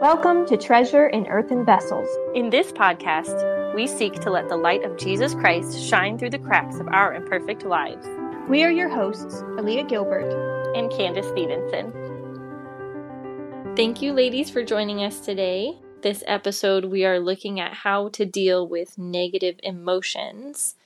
Welcome to Treasure in Earthen Vessels. In this podcast, we seek to let the light of Jesus Christ shine through the cracks of our imperfect lives. We are your hosts, Aaliyah Gilbert and Candace Stevenson. Thank you, ladies, for joining us today. This episode, we are looking at how to deal with negative emotions.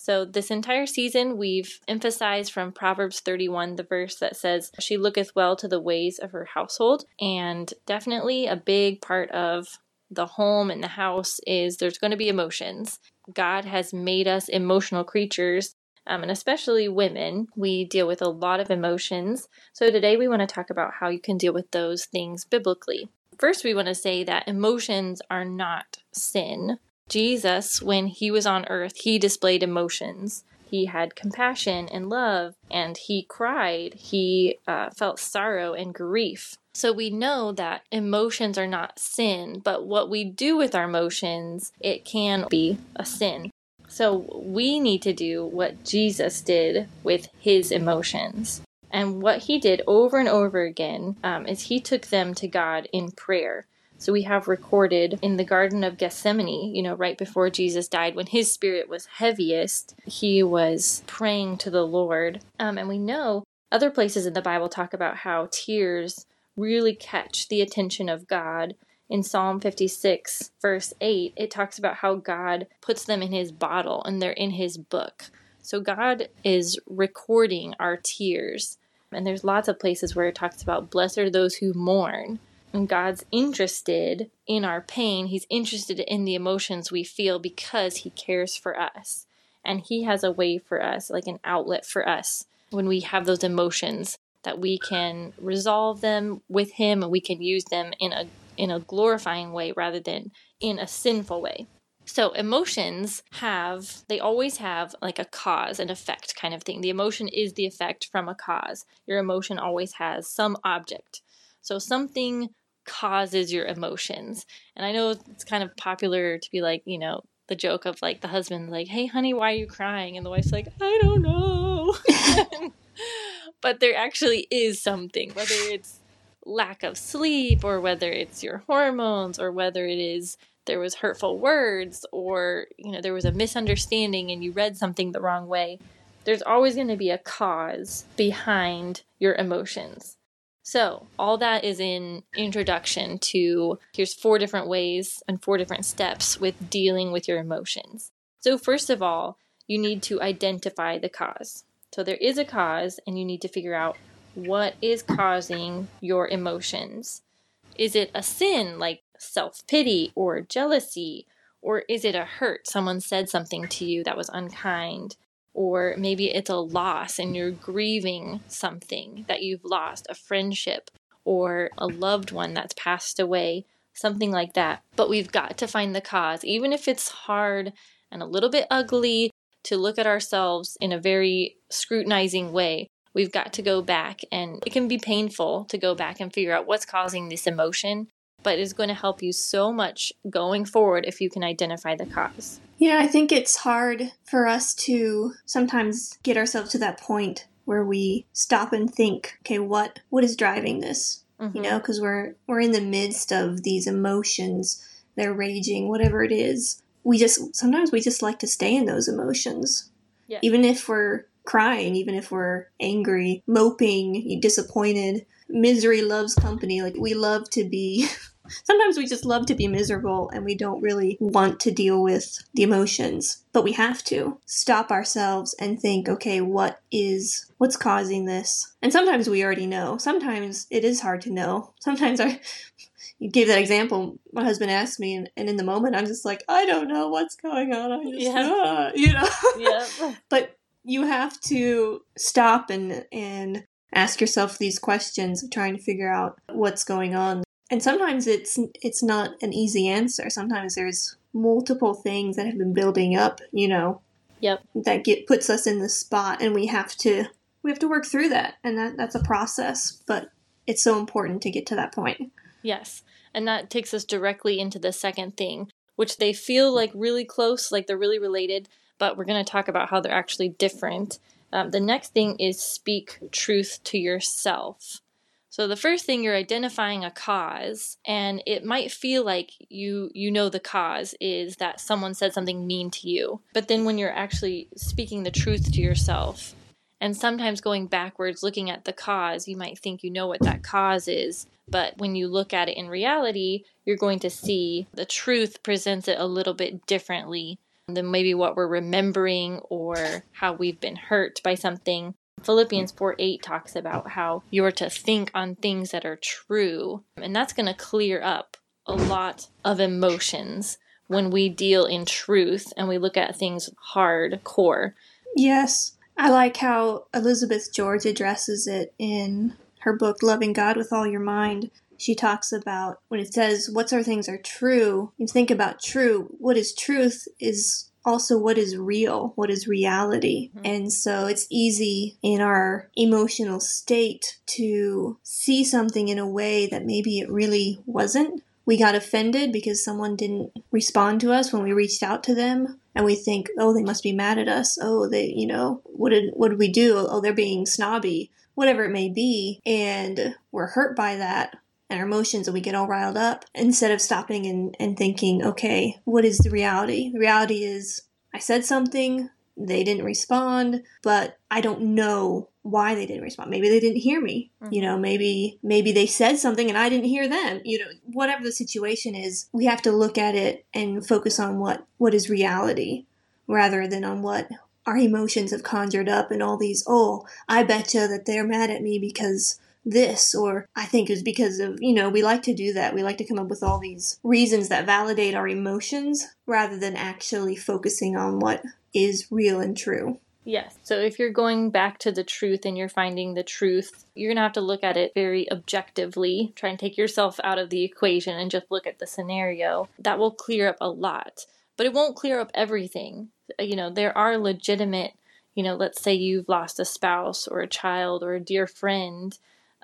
So, this entire season, we've emphasized from Proverbs 31 the verse that says, She looketh well to the ways of her household. And definitely a big part of the home and the house is there's going to be emotions. God has made us emotional creatures, um, and especially women. We deal with a lot of emotions. So, today we want to talk about how you can deal with those things biblically. First, we want to say that emotions are not sin. Jesus, when he was on earth, he displayed emotions. He had compassion and love, and he cried. He uh, felt sorrow and grief. So we know that emotions are not sin, but what we do with our emotions, it can be a sin. So we need to do what Jesus did with his emotions. And what he did over and over again um, is he took them to God in prayer. So we have recorded in the Garden of Gethsemane, you know, right before Jesus died, when his spirit was heaviest, he was praying to the Lord. Um, and we know other places in the Bible talk about how tears really catch the attention of God. In Psalm 56, verse 8, it talks about how God puts them in his bottle and they're in his book. So God is recording our tears. And there's lots of places where it talks about blessed are those who mourn. And God's interested in our pain. He's interested in the emotions we feel because He cares for us. And He has a way for us, like an outlet for us, when we have those emotions that we can resolve them with Him and we can use them in a in a glorifying way rather than in a sinful way. So emotions have they always have like a cause and effect kind of thing. The emotion is the effect from a cause. Your emotion always has some object. So something causes your emotions. And I know it's kind of popular to be like, you know, the joke of like the husband like, "Hey honey, why are you crying?" and the wife's like, "I don't know." but there actually is something, whether it's lack of sleep or whether it's your hormones or whether it is there was hurtful words or you know there was a misunderstanding and you read something the wrong way there's always going to be a cause behind your emotions so, all that is in introduction to here's four different ways and four different steps with dealing with your emotions. So, first of all, you need to identify the cause. So, there is a cause, and you need to figure out what is causing your emotions. Is it a sin like self pity or jealousy? Or is it a hurt? Someone said something to you that was unkind or maybe it's a loss and you're grieving something that you've lost, a friendship or a loved one that's passed away, something like that. But we've got to find the cause, even if it's hard and a little bit ugly to look at ourselves in a very scrutinizing way. We've got to go back, and it can be painful to go back and figure out what's causing this emotion, but it's going to help you so much going forward if you can identify the cause. Yeah, I think it's hard for us to sometimes get ourselves to that point where we stop and think, okay, what what is driving this? Mm-hmm. You know, because we're we're in the midst of these emotions, they're raging, whatever it is. We just sometimes we just like to stay in those emotions, yeah. even if we're crying, even if we're angry, moping, disappointed. Misery loves company. Like we love to be sometimes we just love to be miserable and we don't really want to deal with the emotions, but we have to stop ourselves and think, okay, what is, what's causing this? And sometimes we already know. Sometimes it is hard to know. Sometimes I, you gave that example. My husband asked me, and, and, in the moment, I'm just like, I don't know what's going on. I just, yeah. Uh, you know. yeah. but you have to stop and and ask yourself these questions, trying to figure out what's going on. And sometimes it's it's not an easy answer. Sometimes there's multiple things that have been building up you know yep. that get puts us in the spot and we have to we have to work through that. And that that's a process but it's so important to get to that point. Yes. And that takes us directly into the second thing which they feel like really close like they're really related but we're going to talk about how they're actually different um, the next thing is speak truth to yourself. So the first thing you're identifying a cause and it might feel like you you know the cause is that someone said something mean to you. But then when you're actually speaking the truth to yourself and sometimes going backwards looking at the cause, you might think you know what that cause is, but when you look at it in reality, you're going to see the truth presents it a little bit differently than maybe what we're remembering or how we've been hurt by something. Philippians 4 8 talks about how you're to think on things that are true. And that's going to clear up a lot of emotions when we deal in truth and we look at things hardcore. Yes. I like how Elizabeth George addresses it in her book, Loving God with All Your Mind. She talks about when it says, Whatsoever things are true, you think about true. What is truth is also what is real, what is reality. Mm-hmm. And so it's easy in our emotional state to see something in a way that maybe it really wasn't. We got offended because someone didn't respond to us when we reached out to them. And we think, oh, they must be mad at us. Oh, they, you know, what did, what did we do? Oh, they're being snobby, whatever it may be. And we're hurt by that and our emotions and we get all riled up instead of stopping and, and thinking, okay, what is the reality? The reality is I said something, they didn't respond, but I don't know why they didn't respond. Maybe they didn't hear me. Mm-hmm. You know, maybe maybe they said something and I didn't hear them. You know, whatever the situation is, we have to look at it and focus on what what is reality rather than on what our emotions have conjured up and all these, oh, I betcha that they're mad at me because this or I think is because of, you know, we like to do that. We like to come up with all these reasons that validate our emotions rather than actually focusing on what is real and true. Yes. So if you're going back to the truth and you're finding the truth, you're going to have to look at it very objectively. Try and take yourself out of the equation and just look at the scenario. That will clear up a lot, but it won't clear up everything. You know, there are legitimate, you know, let's say you've lost a spouse or a child or a dear friend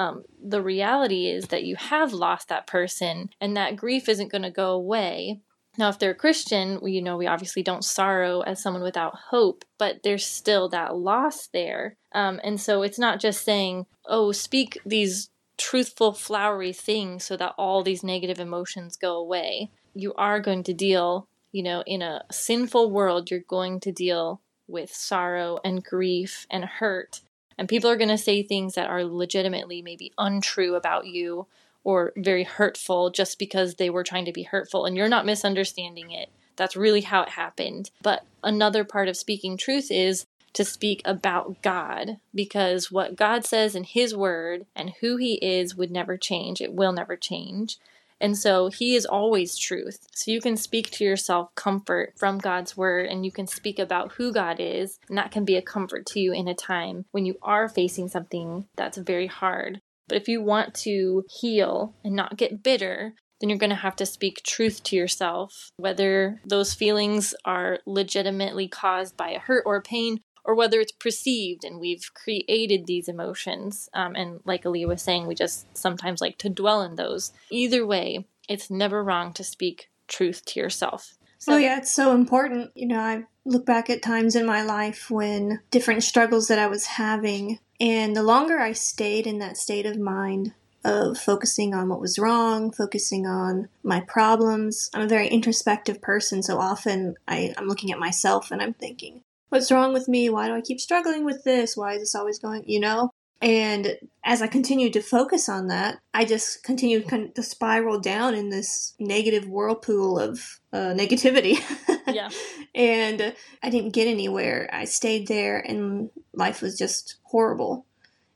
um, the reality is that you have lost that person and that grief isn't going to go away. Now, if they're a Christian, we, you know, we obviously don't sorrow as someone without hope, but there's still that loss there. Um, and so it's not just saying, oh, speak these truthful, flowery things so that all these negative emotions go away. You are going to deal, you know, in a sinful world, you're going to deal with sorrow and grief and hurt. And people are going to say things that are legitimately maybe untrue about you or very hurtful just because they were trying to be hurtful and you're not misunderstanding it. That's really how it happened. But another part of speaking truth is to speak about God because what God says in His Word and who He is would never change. It will never change. And so he is always truth. So you can speak to yourself comfort from God's word and you can speak about who God is. And that can be a comfort to you in a time when you are facing something that's very hard. But if you want to heal and not get bitter, then you're going to have to speak truth to yourself, whether those feelings are legitimately caused by a hurt or a pain or whether it's perceived and we've created these emotions. Um, and like Ali was saying, we just sometimes like to dwell in those. Either way, it's never wrong to speak truth to yourself. So, oh, yeah, it's so important. You know, I look back at times in my life when different struggles that I was having, and the longer I stayed in that state of mind, of focusing on what was wrong, focusing on my problems. I'm a very introspective person, so often I, am looking at myself and I'm thinking, what's wrong with me? Why do I keep struggling with this? Why is this always going, you know? And as I continued to focus on that, I just continued to spiral down in this negative whirlpool of uh, negativity. yeah. and I didn't get anywhere. I stayed there and life was just horrible.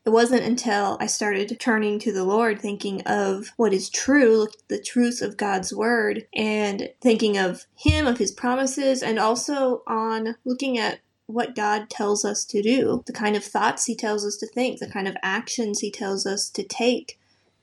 It wasn't until I started turning to the Lord, thinking of what is true, the truth of God's Word, and thinking of Him, of His promises, and also on looking at what God tells us to do, the kind of thoughts He tells us to think, the kind of actions He tells us to take.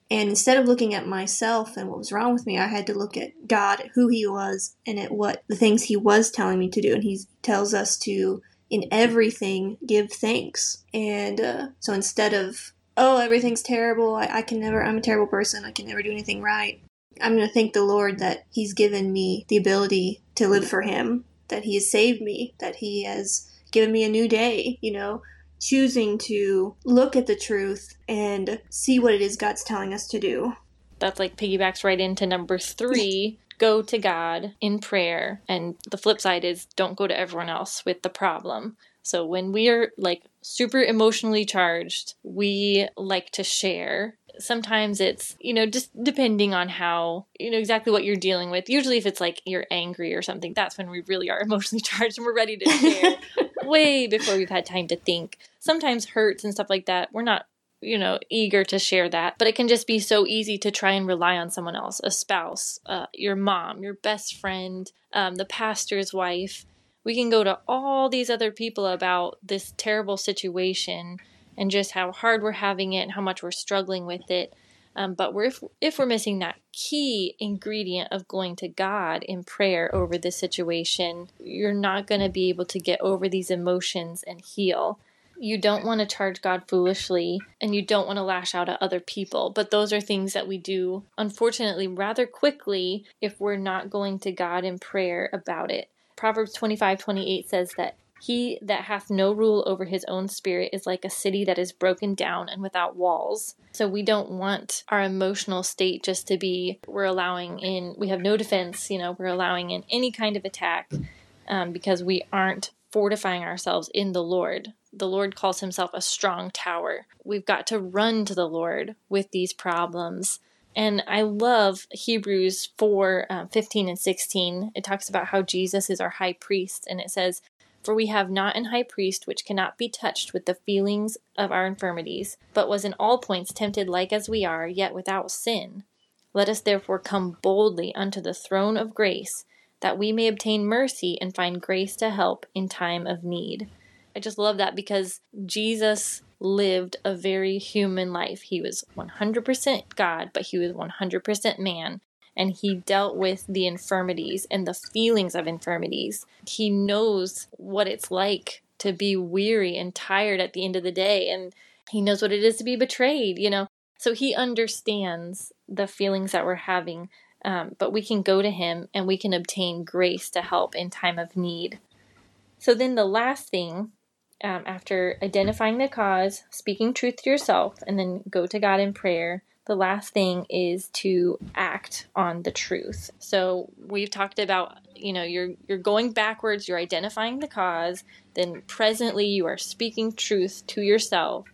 And instead of looking at myself and what was wrong with me, I had to look at God, who He was, and at what the things He was telling me to do. And He tells us to, in everything, give thanks. And uh, so instead of, oh, everything's terrible, I, I can never, I'm a terrible person, I can never do anything right, I'm going to thank the Lord that He's given me the ability to live for Him, that He has saved me, that He has given me a new day, you know, choosing to look at the truth and see what it is God's telling us to do. That's like piggybacks right into number three. go to God in prayer. And the flip side is don't go to everyone else with the problem. So when we are like super emotionally charged, we like to share sometimes it's you know just depending on how you know exactly what you're dealing with usually if it's like you're angry or something that's when we really are emotionally charged and we're ready to share way before we've had time to think sometimes hurts and stuff like that we're not you know eager to share that but it can just be so easy to try and rely on someone else a spouse uh, your mom your best friend um, the pastor's wife we can go to all these other people about this terrible situation and just how hard we're having it and how much we're struggling with it. Um, but we're, if, if we're missing that key ingredient of going to God in prayer over this situation, you're not going to be able to get over these emotions and heal. You don't want to charge God foolishly and you don't want to lash out at other people. But those are things that we do, unfortunately, rather quickly if we're not going to God in prayer about it. Proverbs 25 28 says that he that hath no rule over his own spirit is like a city that is broken down and without walls. So we don't want our emotional state just to be, we're allowing in, we have no defense, you know, we're allowing in any kind of attack um, because we aren't fortifying ourselves in the Lord. The Lord calls himself a strong tower. We've got to run to the Lord with these problems. And I love Hebrews 4 uh, 15 and 16. It talks about how Jesus is our high priest, and it says, for we have not an high priest which cannot be touched with the feelings of our infirmities, but was in all points tempted like as we are, yet without sin. Let us therefore come boldly unto the throne of grace, that we may obtain mercy and find grace to help in time of need. I just love that because Jesus lived a very human life. He was 100% God, but he was 100% man and he dealt with the infirmities and the feelings of infirmities. He knows what it's like to be weary and tired at the end of the day, and he knows what it is to be betrayed, you know. So he understands the feelings that we're having, um, but we can go to him and we can obtain grace to help in time of need. So then the last thing um, after identifying the cause, speaking truth to yourself, and then go to God in prayer, the last thing is to act on the truth. So we've talked about, you know, you're you're going backwards, you're identifying the cause, then presently you are speaking truth to yourself.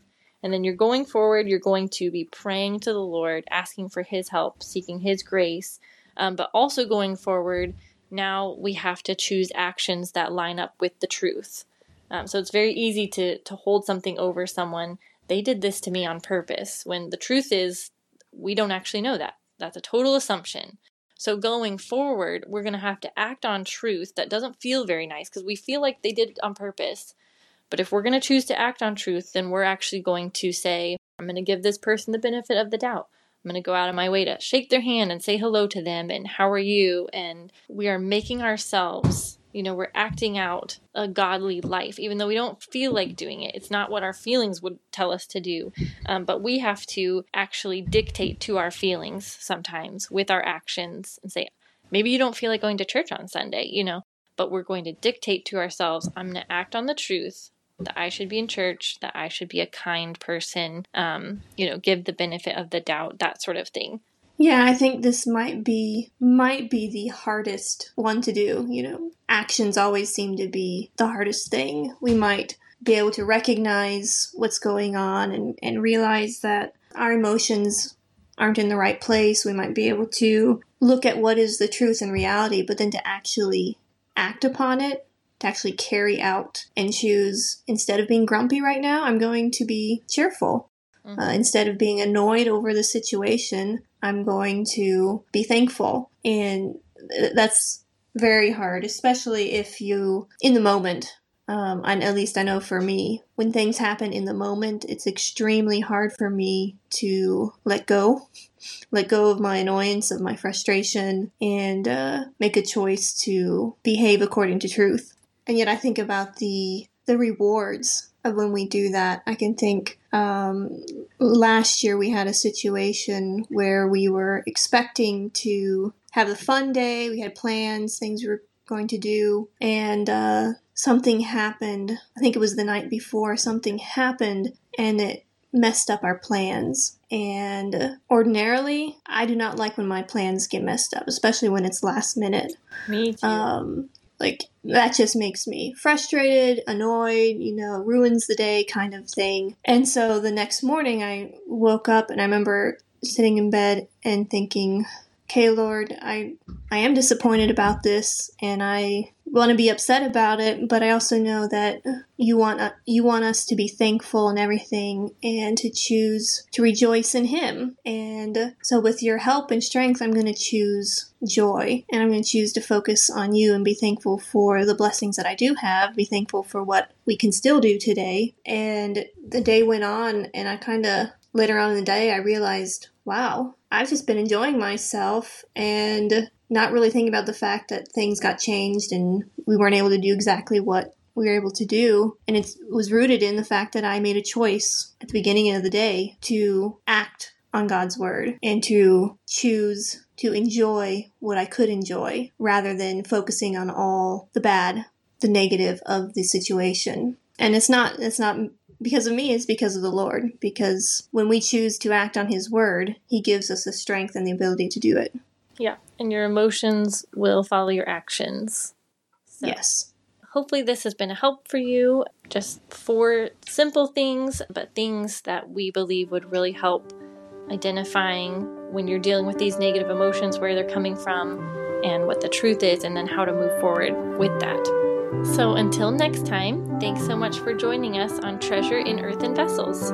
And then you're going forward, you're going to be praying to the Lord, asking for his help, seeking his grace. Um, but also going forward, now we have to choose actions that line up with the truth. Um, so it's very easy to to hold something over someone. They did this to me on purpose. When the truth is, we don't actually know that. That's a total assumption. So going forward, we're going to have to act on truth that doesn't feel very nice because we feel like they did it on purpose. But if we're going to choose to act on truth, then we're actually going to say, I'm going to give this person the benefit of the doubt. I'm going to go out of my way to shake their hand and say hello to them and how are you? And we are making ourselves you know, we're acting out a godly life, even though we don't feel like doing it. It's not what our feelings would tell us to do. Um, but we have to actually dictate to our feelings sometimes with our actions and say, maybe you don't feel like going to church on Sunday, you know, but we're going to dictate to ourselves, I'm going to act on the truth that I should be in church, that I should be a kind person, um, you know, give the benefit of the doubt, that sort of thing. Yeah, I think this might be might be the hardest one to do, you know. Actions always seem to be the hardest thing. We might be able to recognize what's going on and, and realize that our emotions aren't in the right place. We might be able to look at what is the truth and reality, but then to actually act upon it, to actually carry out and choose instead of being grumpy right now, I'm going to be cheerful. Mm-hmm. Uh, instead of being annoyed over the situation, I'm going to be thankful. And that's very hard, especially if you, in the moment, um, and at least I know for me, when things happen in the moment, it's extremely hard for me to let go, let go of my annoyance, of my frustration, and uh, make a choice to behave according to truth. And yet I think about the the rewards of when we do that. I can think um, last year we had a situation where we were expecting to have a fun day. We had plans, things we were going to do, and uh, something happened. I think it was the night before, something happened, and it messed up our plans. And ordinarily, I do not like when my plans get messed up, especially when it's last minute. Me too. Um, like that just makes me frustrated, annoyed, you know, ruins the day kind of thing. And so the next morning I woke up and I remember sitting in bed and thinking, "Okay, Lord, I I am disappointed about this and I want to be upset about it, but I also know that you want uh, you want us to be thankful and everything and to choose to rejoice in him. And so with your help and strength, I'm going to choose joy and I'm going to choose to focus on you and be thankful for the blessings that I do have, be thankful for what we can still do today. And the day went on and I kind of later on in the day I realized, wow, I've just been enjoying myself and not really thinking about the fact that things got changed and we weren't able to do exactly what we were able to do. And it was rooted in the fact that I made a choice at the beginning of the day to act on God's word and to choose to enjoy what I could enjoy rather than focusing on all the bad, the negative of the situation. And it's not, it's not because of me, it's because of the Lord. Because when we choose to act on His word, He gives us the strength and the ability to do it. Yeah, and your emotions will follow your actions. So yes. Hopefully, this has been a help for you. Just four simple things, but things that we believe would really help identifying when you're dealing with these negative emotions, where they're coming from, and what the truth is, and then how to move forward with that. So, until next time, thanks so much for joining us on Treasure in Earthen Vessels.